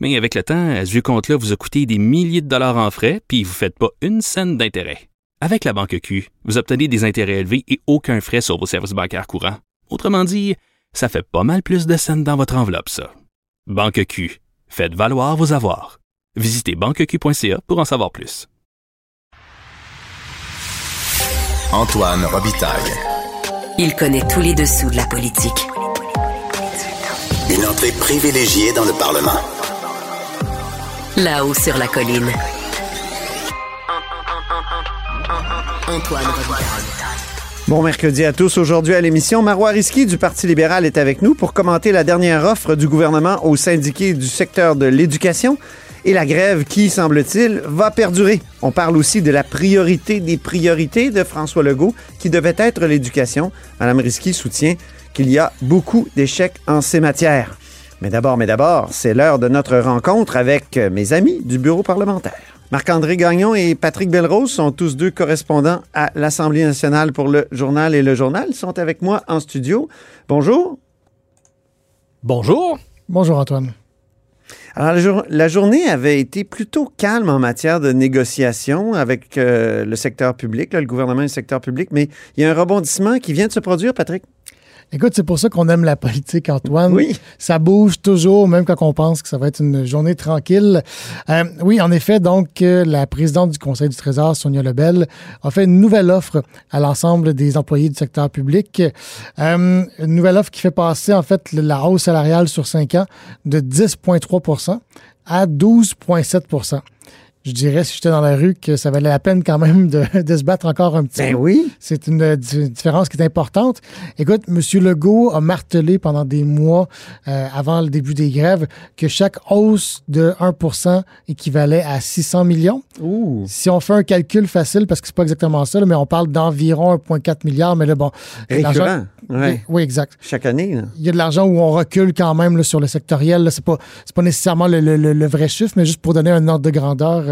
Mais avec le temps, ce vieux compte-là vous a coûté des milliers de dollars en frais, puis vous ne faites pas une scène d'intérêt. Avec la Banque Q, vous obtenez des intérêts élevés et aucun frais sur vos services bancaires courants. Autrement dit, ça fait pas mal plus de scènes dans votre enveloppe, ça. Banque Q. Faites valoir vos avoirs. Visitez banqueq.ca pour en savoir plus. Antoine Robitaille. Il connaît tous les dessous de la politique. Une entrée privilégiée dans le Parlement. Là-haut sur la colline. Antoine. Bon mercredi à tous. Aujourd'hui à l'émission, Marois Risky du Parti libéral est avec nous pour commenter la dernière offre du gouvernement aux syndiqués du secteur de l'éducation et la grève qui, semble-t-il, va perdurer. On parle aussi de la priorité des priorités de François Legault qui devait être l'éducation. Madame Risky soutient qu'il y a beaucoup d'échecs en ces matières. Mais d'abord, mais d'abord, c'est l'heure de notre rencontre avec mes amis du bureau parlementaire. Marc-André Gagnon et Patrick Belrose sont tous deux correspondants à l'Assemblée nationale pour le journal et le journal. Ils sont avec moi en studio. Bonjour. Bonjour. Bonjour Antoine. Alors, la, jour- la journée avait été plutôt calme en matière de négociation avec euh, le secteur public, là, le gouvernement et le secteur public, mais il y a un rebondissement qui vient de se produire, Patrick. Écoute, c'est pour ça qu'on aime la politique, Antoine. Oui. Ça bouge toujours, même quand on pense que ça va être une journée tranquille. Euh, oui, en effet, donc, euh, la présidente du Conseil du Trésor, Sonia Lebel, a fait une nouvelle offre à l'ensemble des employés du secteur public. Euh, une nouvelle offre qui fait passer, en fait, la hausse salariale sur cinq ans de 10,3% à 12,7 je dirais, si j'étais dans la rue, que ça valait la peine quand même de, de se battre encore un petit Ben peu. oui. C'est une euh, di- différence qui est importante. Écoute, M. Legault a martelé pendant des mois euh, avant le début des grèves que chaque hausse de 1% équivalait à 600 millions. Ouh. Si on fait un calcul facile, parce que c'est pas exactement ça, là, mais on parle d'environ 1,4 milliard, mais là, bon... Récurrent. Ouais. Oui, exact. Chaque année. là. Il y a de l'argent où on recule quand même là, sur le sectoriel. C'est pas, pas nécessairement le, le- le- le vrai chiffre, mais juste pour donner un ordre de grandeur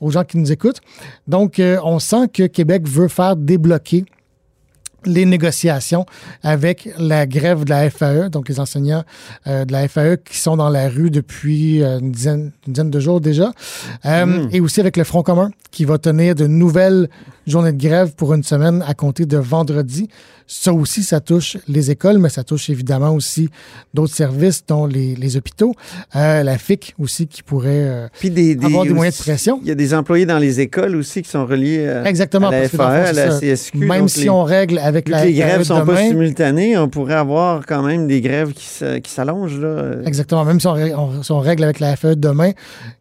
aux gens qui nous écoutent. Donc, euh, on sent que Québec veut faire débloquer les négociations avec la grève de la FAE, donc les enseignants euh, de la FAE qui sont dans la rue depuis euh, une, dizaine, une dizaine de jours déjà, Euh, et aussi avec le Front commun qui va tenir de nouvelles journées de grève pour une semaine à compter de vendredi. Ça aussi, ça touche les écoles, mais ça touche évidemment aussi d'autres services, dont les, les hôpitaux, la FIC aussi qui pourrait Puis des, des- avoir des moyens de aussi- pression. Il y a des employés dans les écoles aussi qui sont reliés à, Exactement. à la FAE, fond, à la. CSQ. Même donc si les- on règle avec la les grèves FAE sont pas simultanées, on pourrait avoir quand même des grèves qui s'allongent. là. Exactement. Même si on, ré- on- si on règle avec la FAE demain,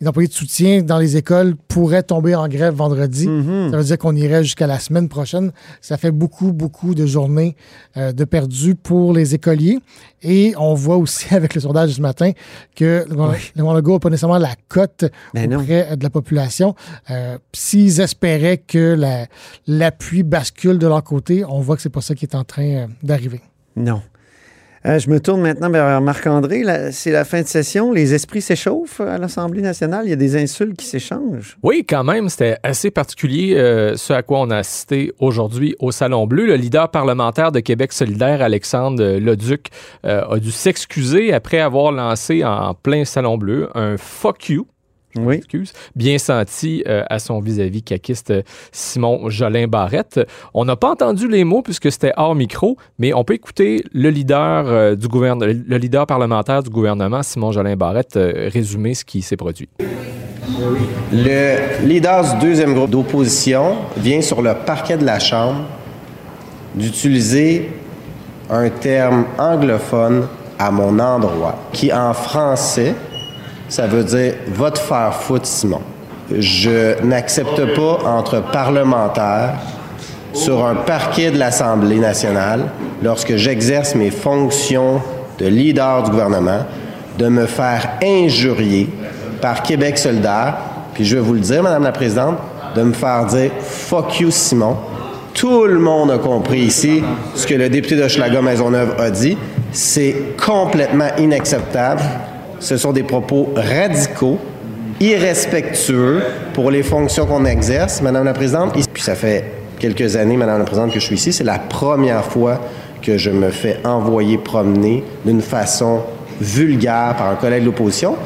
les employés de soutien dans les écoles pourraient tomber en grève vendredi. Mhm. Ça veut dire qu'on irait jusqu'à la semaine prochaine. Ça fait beaucoup, beaucoup de journées euh, de perdus pour les écoliers. Et on voit aussi avec le sondage de ce matin que le gouvernement- le Legault n'a pas nécessairement la cote Ben non. auprès de la population. Euh, S'ils espéraient que la- l'appui bascule de leur côté, on voit que c'est pas ça qui est en train euh, d'arriver. Non. Euh, je me tourne maintenant vers Marc-André. La- C'est la fin de session. Les esprits s'échauffent à l'Assemblée nationale. Il y a des insultes qui s'échangent. Oui, quand même, c'était assez particulier euh, ce à quoi on a assisté aujourd'hui au Salon Bleu. Le leader parlementaire de Québec solidaire, Alexandre Leduc, euh, a dû s'excuser après avoir lancé en plein Salon Bleu un fuck you. Oui. excuse, bien senti euh, à son vis-à-vis caquiste euh, Simon Jolin Barrette. On n'a pas entendu les mots puisque c'était hors micro, mais on peut écouter le leader euh, du gouvernement, le leader parlementaire du gouvernement, Simon Jolin Barrette, euh, résumer ce qui s'est produit. Le leader du deuxième groupe d'opposition vient sur le parquet de la Chambre d'utiliser un terme anglophone à mon endroit, qui en français, ça veut dire « va te faire foutre, Simon ». Je n'accepte pas entre parlementaires sur un parquet de l'Assemblée nationale, lorsque j'exerce mes fonctions de leader du gouvernement, de me faire injurier par Québec solidaire. Puis je vais vous le dire, Madame la Présidente, de me faire dire fuck you Simon. Tout le monde a compris ici ce que le député de Schlager Maisonneuve a dit. C'est complètement inacceptable. Ce sont des propos radicaux, irrespectueux pour les fonctions qu'on exerce, Madame la Présidente. Puis ça fait quelques années, Madame la Présidente, que je suis ici. C'est la première fois que je me fais envoyer promener d'une façon vulgaire par un collègue de l'opposition.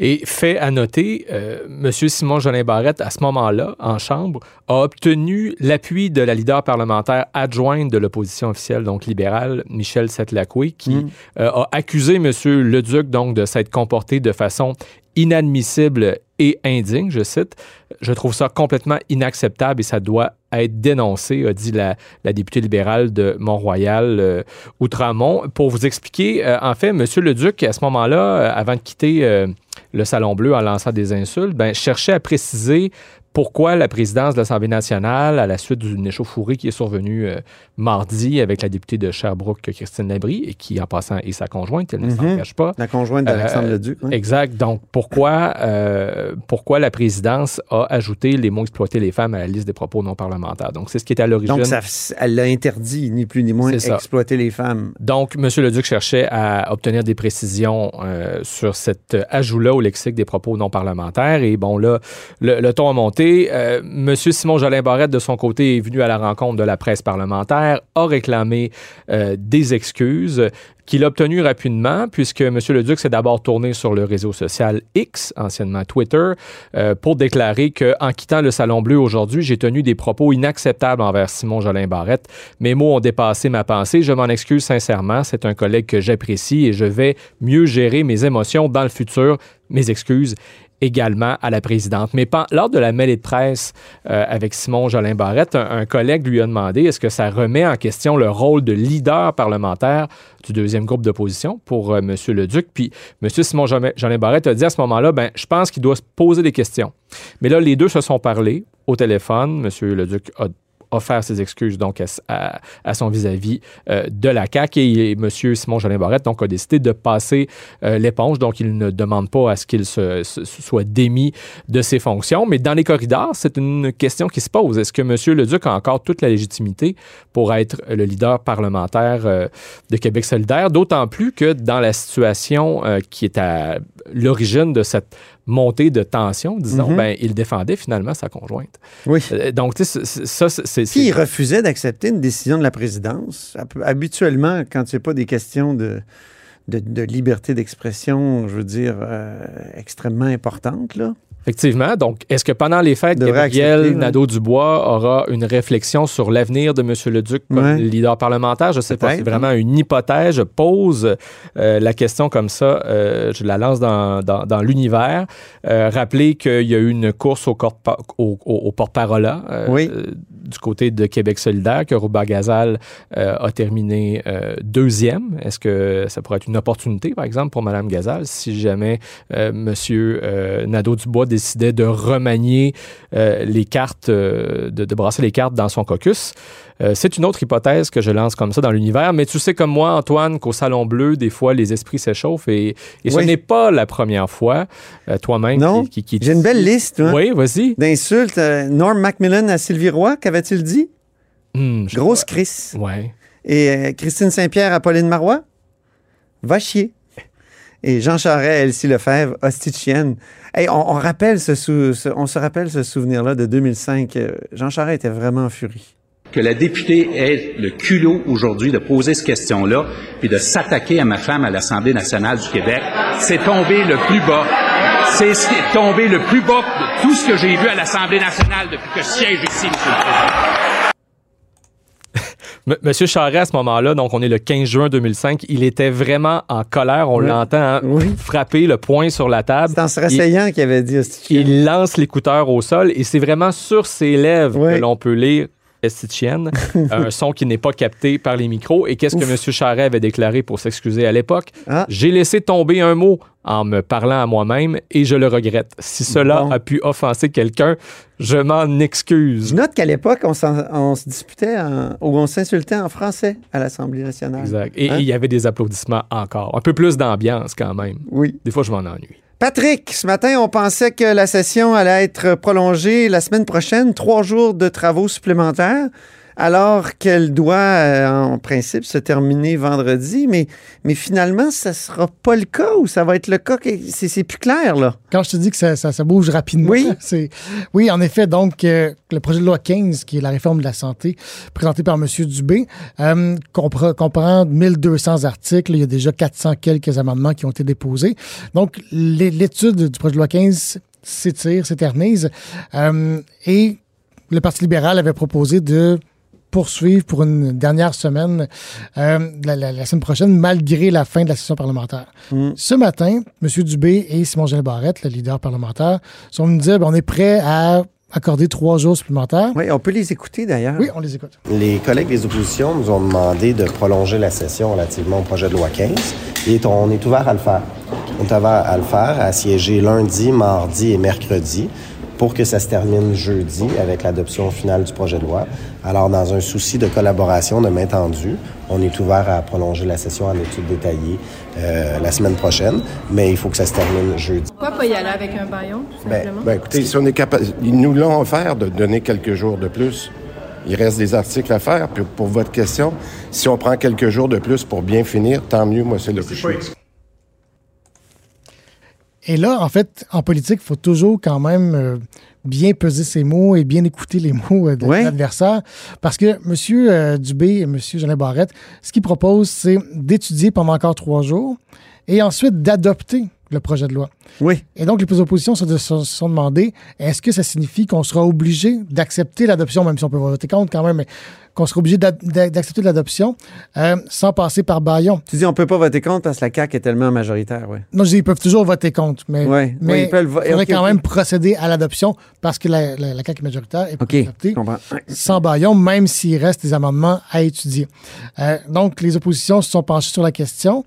Et fait à noter, euh, M. Simon Jolin Barrette, à ce moment-là, en Chambre, a obtenu l'appui de la leader parlementaire adjointe de l'opposition officielle, donc libérale, Michel Setlacoué, qui Mm. euh, a accusé M. Leduc donc, de s'être comporté de façon inadmissible et indigne, je cite. Je trouve ça complètement inacceptable et ça doit être dénoncé, a dit la, députée libérale de Mont-Royal, euh, Outremont. Pour vous expliquer, euh, en fait, M. Leduc, à ce moment-là, euh, avant de quitter euh, le Salon Bleu en lançant des insultes, ben, cherchait à préciser pourquoi la présidence de l'Assemblée nationale, à la suite d'une échauffourée qui est survenue euh, mardi avec la députée de Sherbrooke, Christine Labrie, et qui, en passant, est sa conjointe, elle ne s'en Mhm. cache pas. La conjointe d'Alexandre Euh, Leduc. oui. Exact. Donc, pourquoi, euh, pourquoi la présidence a ajouté les mots exploiter les femmes à la liste des propos non parlementaires? Donc, c'est ce qui est à l'origine. Donc, ça, elle l'a interdit, ni plus ni moins, exploiter les femmes. Donc, M. Leduc cherchait à obtenir des précisions euh, sur cet ajout-là au lexique des propos non parlementaires. Et bon, là, le, le ton a monté. Euh, M. Simon Jolin Barrette, de son côté, est venu à la rencontre de la presse parlementaire, a réclamé euh, des excuses qu'il a obtenues rapidement, puisque M. Leduc s'est d'abord tourné sur le réseau social X, anciennement Twitter, euh, pour déclarer qu'en quittant le Salon Bleu aujourd'hui, j'ai tenu des propos inacceptables envers Simon Jolin Barrette. Mes mots ont dépassé ma pensée. Je m'en excuse sincèrement. C'est un collègue que j'apprécie et je vais mieux gérer mes émotions dans le futur. Mes excuses également à la présidente. Mais lors de la mêlée de presse euh, avec Simon Jolin Barrette, un, collègue lui a demandé est-ce que ça remet en question le rôle de leader parlementaire du deuxième groupe d'opposition pour euh, M. Leduc? Puis M. Simon Jolin Barrette a dit à ce moment-là ben, je pense qu'il doit se poser des questions. Mais là, les deux se sont parlé au téléphone. M. Leduc a offert ses excuses donc à, à- son vis-à-vis euh, de la CAQ. Et M. Simon Jolin Barrette donc a décidé de passer euh, l'éponge. Donc il ne demande pas à ce qu'il se, soit démis de ses fonctions. Mais dans les corridors c'est une question qui se pose. Est-ce que M. Leduc a encore toute la légitimité pour être le leader parlementaire euh, de Québec solidaire? D'autant plus que dans la situation qui est à l'origine de cette montée de tension disons Mhm. ben il défendait finalement sa conjointe Oui. euh, donc, tu sais, ça, c'est-. Puis il refusait d'accepter une décision de la présidence. Hab- Habituellement, quand c'est pas des questions de, de, de liberté d'expression, je veux dire, euh, extrêmement importantes, là. Effectivement. Donc, est-ce que pendant les fêtes, Gabriel oui. Nadeau-Dubois aura une réflexion sur l'avenir de M. Leduc comme Ouais. leader parlementaire? Je ne sais pas. C'est vraiment une hypothèse. Je pose euh, la question comme ça. euh, je la lance dans, dans, dans l'univers. Euh, rappelez qu'il y a eu une course au, au, au- au porte-parole Oui. Du côté de Québec solidaire, que Robert Gazal euh, a terminé euh, deuxième. Est-ce que ça pourrait être une opportunité, par exemple, pour Mme Gazal, si jamais euh, M. Nadeau-Dubois décidait de remanier les cartes, de, de brasser les cartes dans son caucus? C'est une autre hypothèse que je lance comme ça dans l'univers, mais tu sais comme moi, Antoine, qu'au Salon Bleu, des fois, les esprits s'échauffent et, et ce Oui. n'est pas la première fois, euh, toi-même, qui, qui, qui- J'ai une belle liste, hein, Oui, vas-y. d'insultes. Euh, Norm Macmillan à Sylvie Roy, qu'avait-il dit? Hmm, Grosse Chris. Ouais. Et euh, Christine Saint-Pierre à Pauline Marois, va chier. Et Jean Charest Elsie Lefebvre, hostie de chienne. Hey, on, on rappelle ce, sou- ce- on se rappelle ce souvenir-là de 2005. Euh, Jean Charest était vraiment en furie. que la députée ait le culot aujourd'hui de poser cette question-là, puis de s'attaquer à ma femme à l'Assemblée nationale du Québec, c'est tomber le plus bas. C'est tombé le plus bas de tout ce que j'ai vu à l'Assemblée nationale depuis que je siège ici, M. Monsieur Charest, à ce moment-là, donc on est le 15 juin 2005, il était vraiment en colère. On Oui. l'entend hein, Oui. frapper le poing sur la table. C'est en se rasseyant qu'il avait dit. Il lance l'écouteur au sol et c'est vraiment sur ses lèvres Oui. que l'on peut lire Estichienne, un son qui n'est pas capté par les micros. Et qu'est-ce que. M. Charest avait déclaré pour s'excuser à l'époque? Ah. J'ai laissé tomber un mot en me parlant à moi-même et je le regrette. Si cela Bon. a pu offenser quelqu'un, je m'en excuse. Je note qu'à l'époque, on, se disputait en- ou on s'insultait en français à l'Assemblée nationale. Exact. Et et Hein? il y avait des applaudissements encore. Un peu plus d'ambiance quand même. Oui. Des fois, je m'en ennuie. Patrick, ce matin, on pensait que la session allait être prolongée la semaine prochaine, trois jours de travaux supplémentaires alors qu'elle doit, euh, en principe, se terminer vendredi. Mais, mais finalement, ça sera pas le cas ou ça va être le cas? C'est plus clair, là? Quand je te dis que ça, ça- ça bouge rapidement, Oui. oui, en effet. Donc, euh, le projet de loi 15, qui est la réforme de la santé, présenté par M. Dubé, euh, compre- comprend 1200 articles. Il y a déjà 400 quelques amendements qui ont été déposés. Donc, l'é- l'étude du projet de loi 15 s'étire, s'éternise. Euh, et le Parti libéral avait proposé de poursuivre pour une dernière semaine euh, la, la- la semaine prochaine, malgré la fin de la session parlementaire. Ce matin, M. Dubé et Simon Jean Barrette, le leader parlementaire, sont venus dire ben, on est prêt à accorder trois jours supplémentaires. Oui, on peut les écouter d'ailleurs. Oui, on les écoute. Les collègues des oppositions nous ont demandé de prolonger la session relativement au projet de loi 15 et on est ouvert à le faire. On est ouvert à le faire, à siéger lundi, mardi et mercredi pour que ça se termine jeudi avec l'adoption finale du projet de loi. Alors, dans un souci de collaboration, de main tendue, on est ouvert à prolonger la session en études détaillées euh, la semaine prochaine, mais il faut que ça se termine jeudi. Pourquoi pas y aller avec un baillon, tout Ben, simplement? Ben, écoutez, si on est capable, ils nous l'ont offert de donner quelques jours de plus. Il reste des articles à faire. Puis pour votre question, si on prend quelques jours de plus pour bien finir, tant mieux. Moi, c'est le plus. Et là, en fait, en politique, il faut toujours quand même euh, bien peser ses mots et bien écouter les mots euh, de Ouais. l'adversaire. Parce que M. euh, Dubé et M. Jean Barrette, ce qu'ils proposent, c'est d'étudier pendant encore trois jours et ensuite d'adopter le projet de loi. Oui. Et donc, les oppositions se, sont demandé est-ce que ça signifie qu'on sera obligé d'accepter l'adoption, même si on peut voter contre quand même, mais qu'on sera obligé d'accepter l'adoption euh, sans passer par baillon. Tu dis, on peut pas voter contre parce que la CAQ est tellement majoritaire, oui. Non, je dis, ils peuvent toujours voter contre, mais, Ouais, mais ouais, ils peuvent faudrait quand même procéder à l'adoption parce que la, la, la CAQ est majoritaire et OK, adopter je comprends. Ouais. sans baillon, même s'il reste des amendements à étudier. Euh, donc, les oppositions se sont penchées sur la question.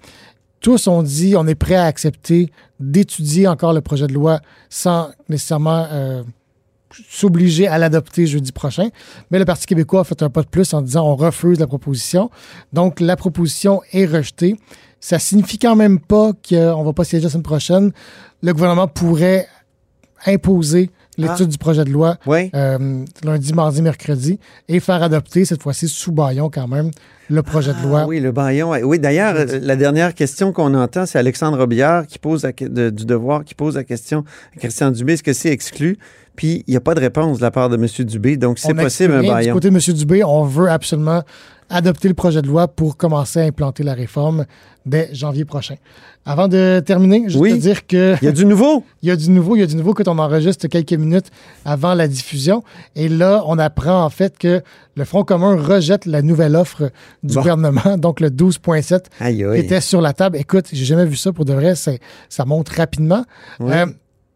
Tous ont dit on est prêt à accepter d'étudier encore le projet de loi sans nécessairement euh, s'obliger à l'adopter jeudi prochain. Mais le Parti québécois a fait un pas de plus en disant on refuse la proposition. Donc, la proposition est rejetée. Ça signifie quand même pas qu'on ne va pas siéger la semaine prochaine. Le gouvernement pourrait imposer l'étude du projet de loi Oui. euh, lundi, mardi, mercredi et faire adopter cette fois-ci sous baillon quand même le projet de loi. Ah oui, le baillon. Oui, d'ailleurs, euh, la dernière question qu'on entend, c'est Alexandre Robillard qui pose la de- du devoir, qui pose la question à Christian Dubé, est-ce que c'est exclu? Puis il n'y a pas de réponse de la part de M. Dubé, donc c'est possible un exprimé, Du baillon. côté de M. Dubé, on veut absolument adopter le projet de loi pour commencer à implanter la réforme dès janvier prochain. Avant de terminer, je Oui. veux te dire que Il y a du nouveau. il y a du nouveau, il y a du nouveau quand on enregistre quelques minutes avant la diffusion. Et là, on apprend en fait que le Front commun rejette la nouvelle offre du Bon. gouvernement, donc le 12.7 Aïe, qui aïe. était sur la table. Écoute, j'ai jamais vu ça pour de vrai. Ça monte rapidement. Oui. Euh,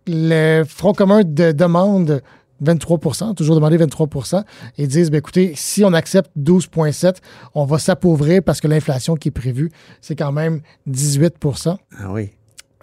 le Front commun de- demande 23% toujours demander 23% et disent, ben, écoutez, si on accepte 12,7 on va s'appauvrir parce que l'inflation qui est prévue, c'est quand même 18% Ah oui.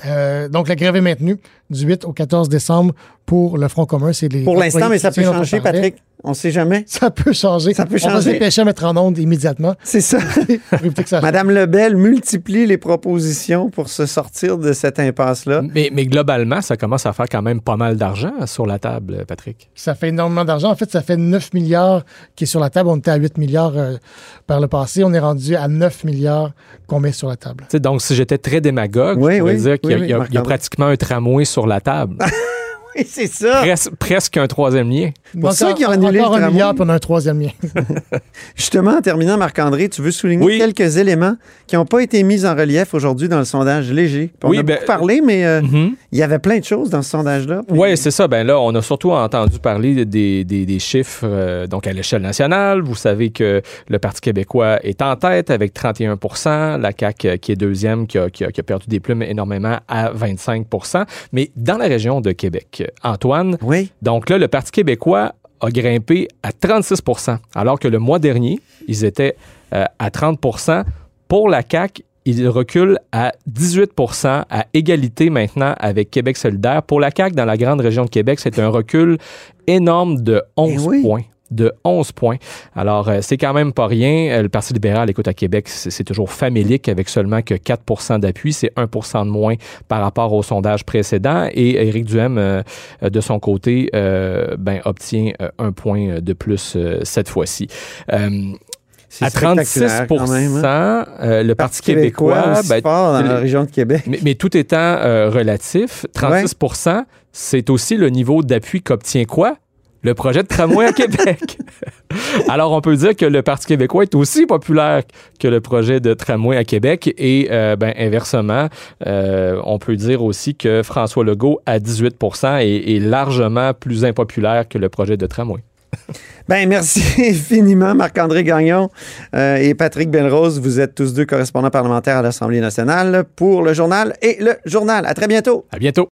Euh, donc, la grève est maintenue du 8 au 14 décembre pour le Front commun. C'est les Pour l'instant, mais ça peut changer, parlait. On ne sait jamais. Ça peut changer. Ça peut On va se changer. dépêcher à mettre en onde immédiatement. C'est ça. Madame Lebel multiplie les propositions pour se sortir de cette impasse-là. Mais, mais globalement, ça commence à faire quand même pas mal d'argent sur la table, Patrick. Ça fait énormément d'argent. En fait, ça fait 9 milliards qui est sur la table. On était à 8 milliards euh, par le passé. On est rendu à 9 milliards qu'on met sur la table. Tu sais, donc, si j'étais très démagogue, Oui, je pourrais oui, dire qu'il y a, y y pratiquement un tramway sur la table. Oui, c'est ça. Pres- presque un troisième lien. Pour ça qu'ils ont annulé Encore le un milliard, a un troisième lien. Justement, en terminant, Marc-André, tu veux souligner Oui. quelques éléments qui n'ont pas été mis en relief aujourd'hui dans le sondage léger. Puis On Oui, a ben, beaucoup parlé, mais euh, Mhm. il y avait plein de choses dans ce sondage-là. Puis- Oui, c'est ça. Ben là, on a surtout entendu parler des, des- des chiffres euh, donc à l'échelle nationale. Vous savez que le Parti québécois est en tête avec 31% la CAQ euh, qui est deuxième, qui a, qui a- qui a perdu des plumes énormément à 25% Mais dans la région de Québec, Antoine, Oui. donc là, le Parti québécois a grimpé à 36% alors que le mois dernier, ils étaient euh, à 30% Pour la CAQ, il recule à 18% à égalité maintenant avec Québec solidaire. Pour la CAQ, dans la grande région de Québec, c'est un recul énorme de 11 Eh oui. points. De 11 points. Alors, euh, c'est quand même pas rien. Euh, le Parti libéral, écoute, à Québec, c'est toujours famélique avec seulement que 4% d'appui. C'est 1% de moins par rapport au sondage précédent. Et Éric Duhem, euh, de son côté, ben, obtient un point de plus cette fois-ci. À 36 hein? le Parti, québécois, ben, dans la région de Québec. Mais, tout étant relatif, 36% c'est aussi le niveau d'appui qu'obtient quoi? Le projet de tramway à Québec. Alors, on peut dire que le Parti québécois est aussi populaire que le projet de tramway à Québec et, euh, ben, inversement, euh, on peut dire aussi que François Legault, à 18% est, est largement plus impopulaire que le projet de tramway. Ben, merci infiniment, Marc-André Gagnon euh, et Patrick Belrose. Vous êtes tous deux correspondants parlementaires à l'Assemblée nationale pour le journal et le journal. À très bientôt. À bientôt.